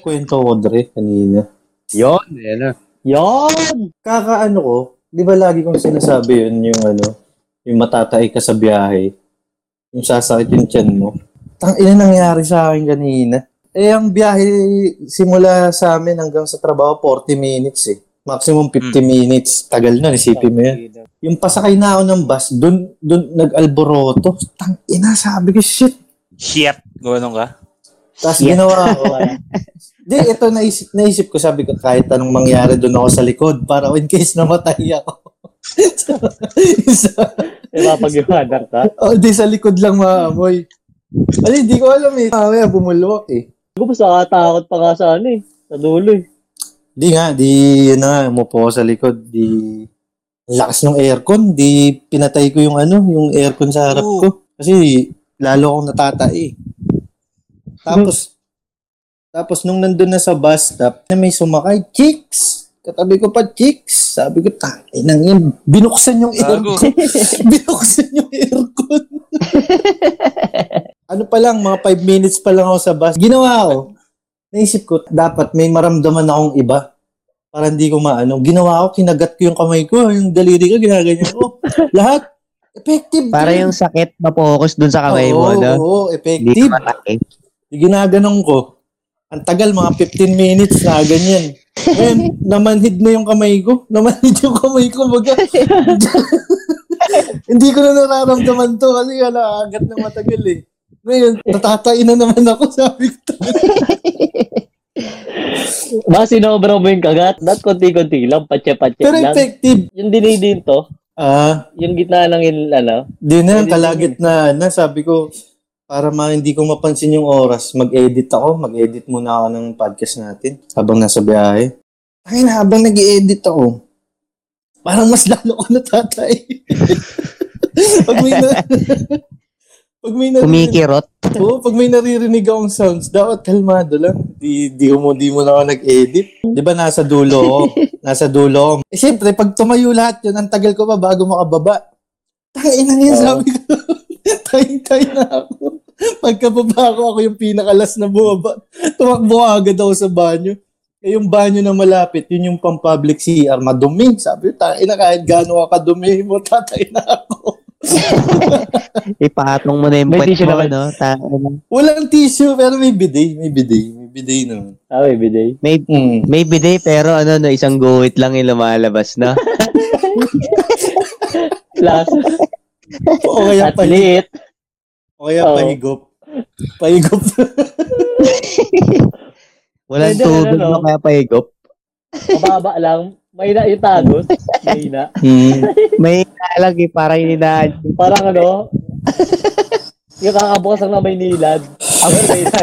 kwento ko, Dre, kanina. Yun, yan na. Yan! Kakaano ko, di ba lagi kong sinasabi yun, yung ano, yung matatay ka sa biyahe, yung sasakit yung tiyan mo. Tang ina nangyari sa akin kanina. Eh, ang biyahe simula sa amin hanggang sa trabaho, 40 minutes eh. Maximum 50 minutes. Tagal na, isipin mo yun. Yung pasakay na ako ng bus, dun, dun nag-alboroto. Tang ina, sabi ko, shit. Shit. Gano'n ka? Tapos ginawa ko. Di, ito naisip, naisip ko, sabi ko, kahit anong mangyari doon ako sa likod, para in case namatay ako. so, Ipapag-iwanan ka. oh, di sa likod lang maamoy. Ay, hindi ko alam eh. Mamaya bumulwak eh. Ako mas nakatakot pa nga sa ano eh. Sa dulo eh. Di nga, di, yun na umupo ako sa likod, di, lakas ng aircon, di, pinatay ko yung ano, yung aircon sa harap Oo. ko. Kasi, lalo akong natatay. Tapos, tapos nung nandun na sa bus stop, na may sumakay, chicks! Katabi ko pa, chicks! Sabi ko, inang yun, binuksan yung Gago. aircon. binuksan yung aircon. ano pa lang, mga 5 minutes pa lang ako sa bus. Ginawa ko, naisip ko, dapat may maramdaman akong iba. Para hindi ko maano. Ginawa ko, kinagat ko yung kamay ko, yung daliri ko, ginaganyan ko. Lahat, effective. Para din. yung sakit ma-focus dun sa kamay Oo, mo, no? Oo, Hindi effective. ka matake. Ginaganon ko. Ang tagal, mga 15 minutes na ganyan. Ngayon, namanhid na yung kamay ko. Namanhid yung kamay ko. Baga, hindi ko na nararamdaman to kasi ala, agad na matagal eh. Ngayon, natatain na naman ako, sabi ko. Ba, sinobra mo yung kagat? That konti-konti lang, patya-patya Pero lang. effective. Yung dinay din to, Ah, yung gitna lang yung ano, di na, Pwede kalagit na, na, sabi ko, para ma hindi ko mapansin yung oras, mag-edit ako, mag-edit muna ako ng podcast natin habang nasa biyahe. Ay, habang nag-edit ako, parang mas lalo ko natatay. pag may na, pag may naririnig, Kumikirot. Oo, pag may naririnig akong sounds, dapat kalmado lang. Di, di, mo, di mo na ako nag-edit. Di ba nasa dulo ako? Nasa dulo ako. Eh, siyempre, pag tumayo lahat yun, ang tagal ko pa bago makababa. Tangin na Oo. sabi ko. Tayo-tayo na ako. Pagkababa ako, ako yung pinakalas na bumaba. Tumakbo agad ako sa banyo. Eh, yung banyo na malapit, yun yung pang-public CR, madumi. Sabi ko, tayo na kahit gaano ka kadumi mo, tatay na ako. Ipatong mo na yung tissue mo, no? Ta- Walang tissue, pero may bidet. May bidet. May bidet naman. ah, may biday. may, Mm. may bidet pero ano, no, isang guhit lang yung lumalabas, no? Last, O kaya, athlete. O kaya Oo. pahigop. Pahigop. Walang Pwede, tubig ano, no? kaya pahigop. Mababa lang. May na yung tagos. May na. hmm. May nalag eh, parang ininaan. Parang ano, yung kakabukas lang na may nilad. Ako may na.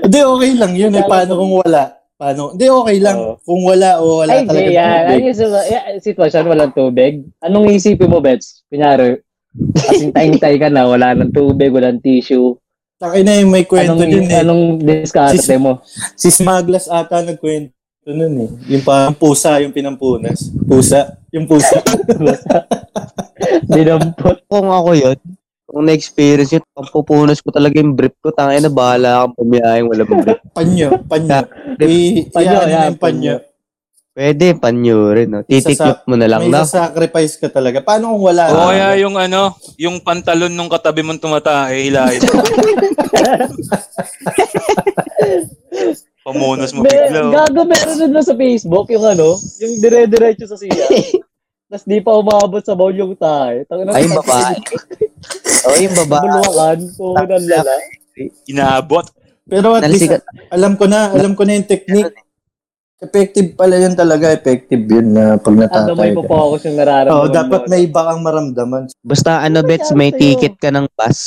Hindi, okay lang yun. Eh. Paano kung wala? Paano? Hindi, okay lang. Oo. Kung wala o wala Ay, talaga. Yan. Ay, yung sitwasyon, walang tubig. Anong isipin mo, Bets? Kunyari, kasing tay ka na, wala ng tubig, walang tissue. Takin na yung may kwento Anong, din eh. anong diskarte Sis- mo? Si Smaglas ata nagkwento nun eh. Yung parang pusa, yung pinampunas. Pusa. Yung pusa. Dinampot. Kung ako yun, kung na-experience yun, pampupunas ko talaga yung brief ko, tangin na bahala akong pumiyayang walang brief. panyo. Panyo. I, Panyo, yan, yung panyo. Pwede, panyo rin, no? Titiklop mo na lang, May no? sacrifice ka talaga. Paano kung wala? O kaya yung ano, yung pantalon nung katabi mong tumatae, hilahin mo. Pamunas mo Be, bigla. oh. gago meron nun na sa Facebook, yung ano, yung dire-diretso sa siya. Tapos di pa umabot sa bowl yung tayo. Tangina, Ay, yung babae. O, yung babae. Bulwakan, kung ng lala. Inaabot. Pero at least, Nalisikat. alam ko na, alam ko na yung technique. Effective pala yun talaga. Effective yun na pag Ano natatay may ka. focus yung nararamdaman Oo, dapat mo. may iba kang maramdaman. Basta ano, Bets, may ticket ka ng bus.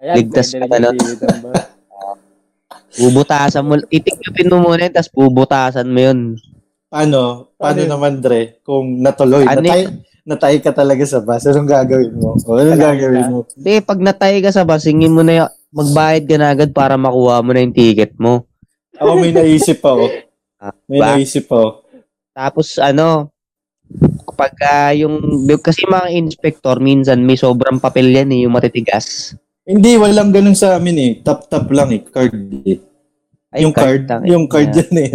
Ayan, ligtas pwede ka na, ba? Bubutasan mo, titiklopin mo muna yun, tapos bubutasan mo yun. Paano? Paano yun? naman, Dre? Kung natuloy, Ano natay, natay ka talaga sa bus, anong gagawin mo? O, anong Wala gagawin ka. mo? Hindi, pag natay ka sa bus, hingin mo na yung, magbayad ka na agad para makuha mo na yung ticket mo. Ako may naisip ako. Ah, May ba? naisip ako. Tapos ano, pag ah, yung, kasi mga inspector, minsan may sobrang papel yan eh, yung matitigas. Hindi, walang ganun sa amin eh. Tap-tap lang eh. Card eh. Ay, yung card. tang- yung card Yeah. yan eh.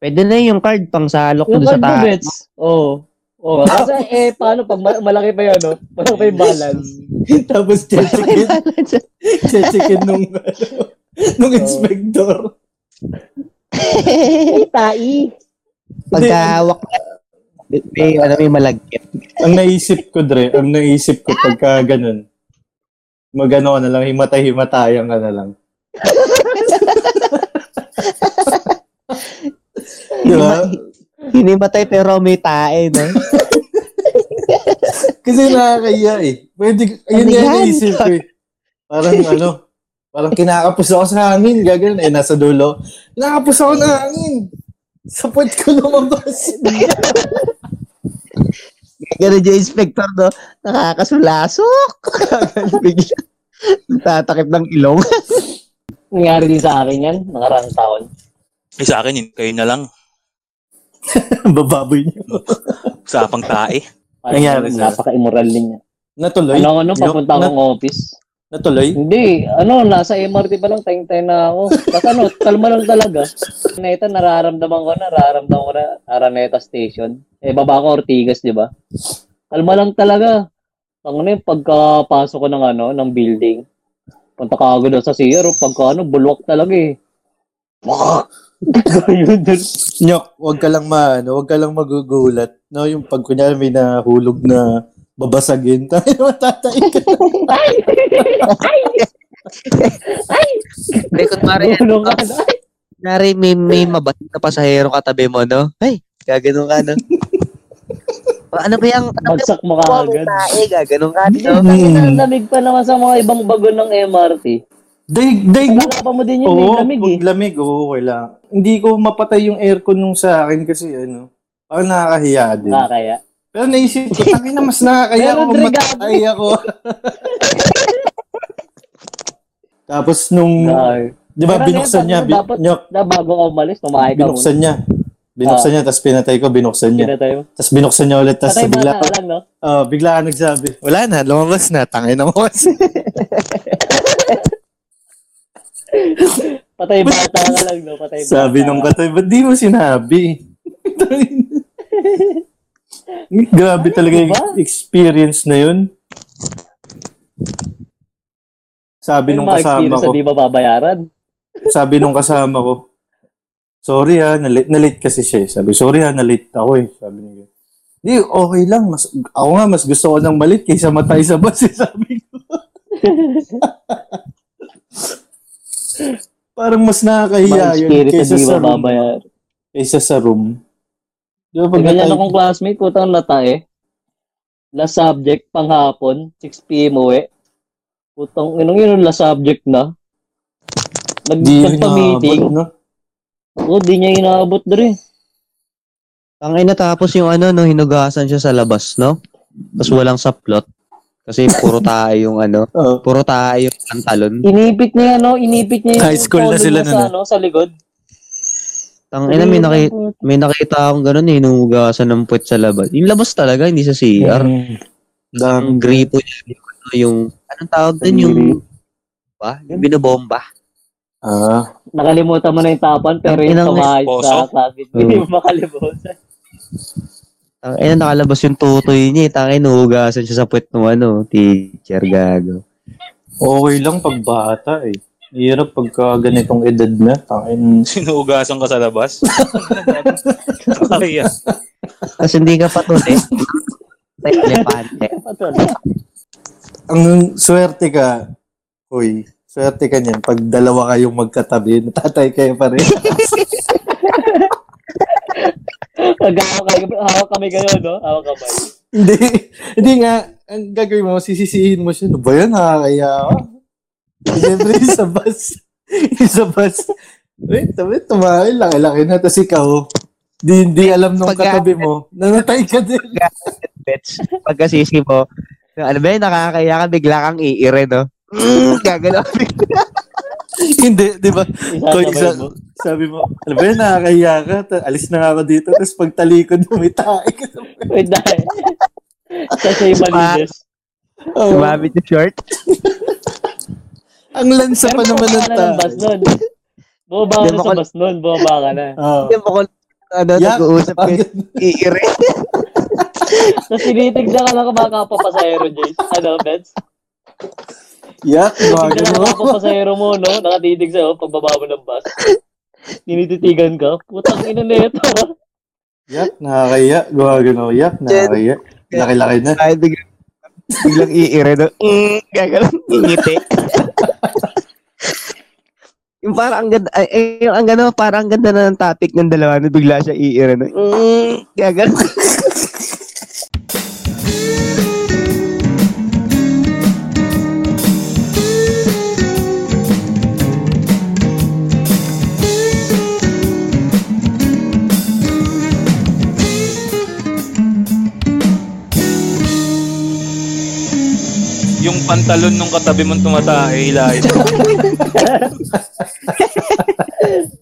Pwede na yung card pang salok doon sa card taas. Oo. Oo. Kasi eh, paano pag ma- malaki pa yun, no? Malaki pa yung balance. Tapos chechikin. chechikin nung, nung inspector. Tai. Pagkahawak may, ano, may malagkit. Ang naisip ko, Dre, ang naisip ko pagka ganun, magano na lang, himatay-himatayan ka na lang. Di ba? Hinimatay pero may tae, no? Kasi nakakaya eh. Pwede, ayun Ano yung naisip ko eh. Parang ano, parang kinakapos ako sa hangin, gagawin eh, nasa dulo. Nakapos ako ng hangin. Sa puwet ko lumabas. Ganun yung inspector, no? Nakakasulasok. Bigla. Tatakip ng ilong. Nangyari din sa akin yan, nakarang taon. Eh, sa akin, yun, kayo na lang. Bababoy niyo. Usapang tae. Parang Nangyari sa- Napaka-immoral din niya. Natuloy? Ano, ano, papunta akong office. Natuloy? Hindi, ano, nasa MRT pa lang, tayong-tayo na ako. Tapos ano, kalma lang talaga. Neta, nararamdaman ko na, nararamdaman ko na, Araneta Station. Eh, baba ko, Ortigas, di ba? Kalma lang talaga. Ang ano yung pagkapasok ko ng ano, ng building. Punta ka agad sa CR, pagka ano, bulwak talaga eh. Nyok, wag ka lang maano, wag ka lang magugulat. No, yung pag kunyari may nahulog na babasagin, tayo matatay ka. Ay! Ay! Ay! Hindi, kunwari, Gulong ka na. kunwari may, may mabating na pasahero katabi mo, no? Ay, gaganon ka, no? Ano ba yung, ano ba yung Bagsak mo ka agad. tae, gaganon ka, no? lamig pa naman sa mga ibang bago ng MRT. Daig, daig mo. Wala pa mo din yun, may lamig eh. lamig, oo, wala. Hindi ko mapatay yung aircon nung sa akin kasi ano, parang nakakahiya din. Ah, kaya. Pero naisip ko, tangin na mas kung Dre, matatay ako. Tapos nung, di ba, Pero binuksan niya, ano, bi- dapat- Nyok, Na bago ka umalis, tumahay ka binuksan niya. Binuksan niya, tapos pinatay ko, binuksan niya. Muna tayo. Tapos binuksan niya ulit, tapos Patay bigla, lang, no? oh, bigla ka nagsabi, wala na, lumabas na, tangin na mo kasi. Patay bata ka lang, no? Patay bata. Sabi nung katay, ba't di mo sinabi? Grabe talaga yung Ano ba? experience na yun. Sabi nung kasama ko, na di mababayaran. sabi nung kasama ko, sorry ha, na-late, na-late kasi siya. eh." Sabi, sorry ha, na-late ako eh. Sabi niya. Di, okay lang. Mas, ako nga, mas gusto ko ng malit kaysa matay sa bus eh, sabi ko. Parang mas nakakahiya yun kaysa sa room. Kaysa sa room. Di ba pag Ganyan akong classmate, putang natae. Last subject, panghapon, 6pm uwi. Putang, inong yun, last subject na. Nag, Di nagpa-meeting. no? Oo, di niya inaabot rin. Ang ina tapos yung ano, no, hinugasan siya sa labas, no? Tapos walang saplot. Kasi puro tae yung ano, puro tae yung pantalon. Inipit niya, no? Inipit niya yung High school na sila nun, sa, ah. ano, sa likod. Ang ina, may, naki, may nakita akong gano'n eh, hinugasan ng puwet sa labas. Yung labas talaga, hindi sa CR. Mm. Ang gripo niya, yung, ano, yung, anong tawag din yung, ba? Yung binobomba. Ah. Nakalimutan mo na yung tapan, pero yung Poso? sa mo, hindi mo makalimutan. Ang ina, nakalabas yung tutoy niya eh. Tangin, hinugasan siya sa puwet ng ano, teacher, gago. Okay lang pag bata eh. Hirap pagka ganitong edad na. Tangin. Sinuugasan ka sa labas. Kaya. Tapos hindi ka patuloy. Tay, elepante. Ang swerte ka, Uy, swerte ka niyan. Pag dalawa kayong magkatabi, natatay kayo pa rin. Kami, hawak kami kayo, no? Hawak kamay. hindi. Hindi nga. Ang gagawin mo, sisisihin mo siya. Ano ba yan? Nakakaya ako. Siyempre, sa bus. Sa bus. Wait, tabi, tumahay. Laki-laki na. Tapos ikaw, di, di alam nung Pagka- katabi mo, nanatay ka din. Bets. Pagkasisi mo, ano ba yun, nakakaya ka, bigla kang iire, no? Mm, gagalaw. Hindi, di ba? Mo. sabi mo, ano ba yan, nakakahiya ka, Ta- alis na nga ako dito, tapos pagtalikod mo, may tae ka Wait, dahil. Sa yung malinis. Oh, Sumabit yung short. Ang lansa pa naman ng na tao. nun. Bumaba ka Hindi na sa ko- bus nun. Bumaba ka na. Hindi mo ko ano, Yak. nag-uusap kayo. Iire. Tapos tinitignan ka lang kumakapa pa sa aero, Jace. Ano, Bets? Yak, ka mo. lang pa sa aero mo, no? Nakatitig sa'yo pagbaba mo ng bus. Tinititigan ka. Putang ina na ito. Yak, nakakaya. Gumagano. Yak, nakakaya. Laki-laki na. Ay, biglang, biglang iire. No? Mm, gagalang ingiti. Yung parang ang ganda, ay, yung ang ganda, parang ang ganda na ng topic ng dalawa na bigla siya iire. No? Mm, gagalang. Yung pantalon nung katabi mong tumatae, hilahin.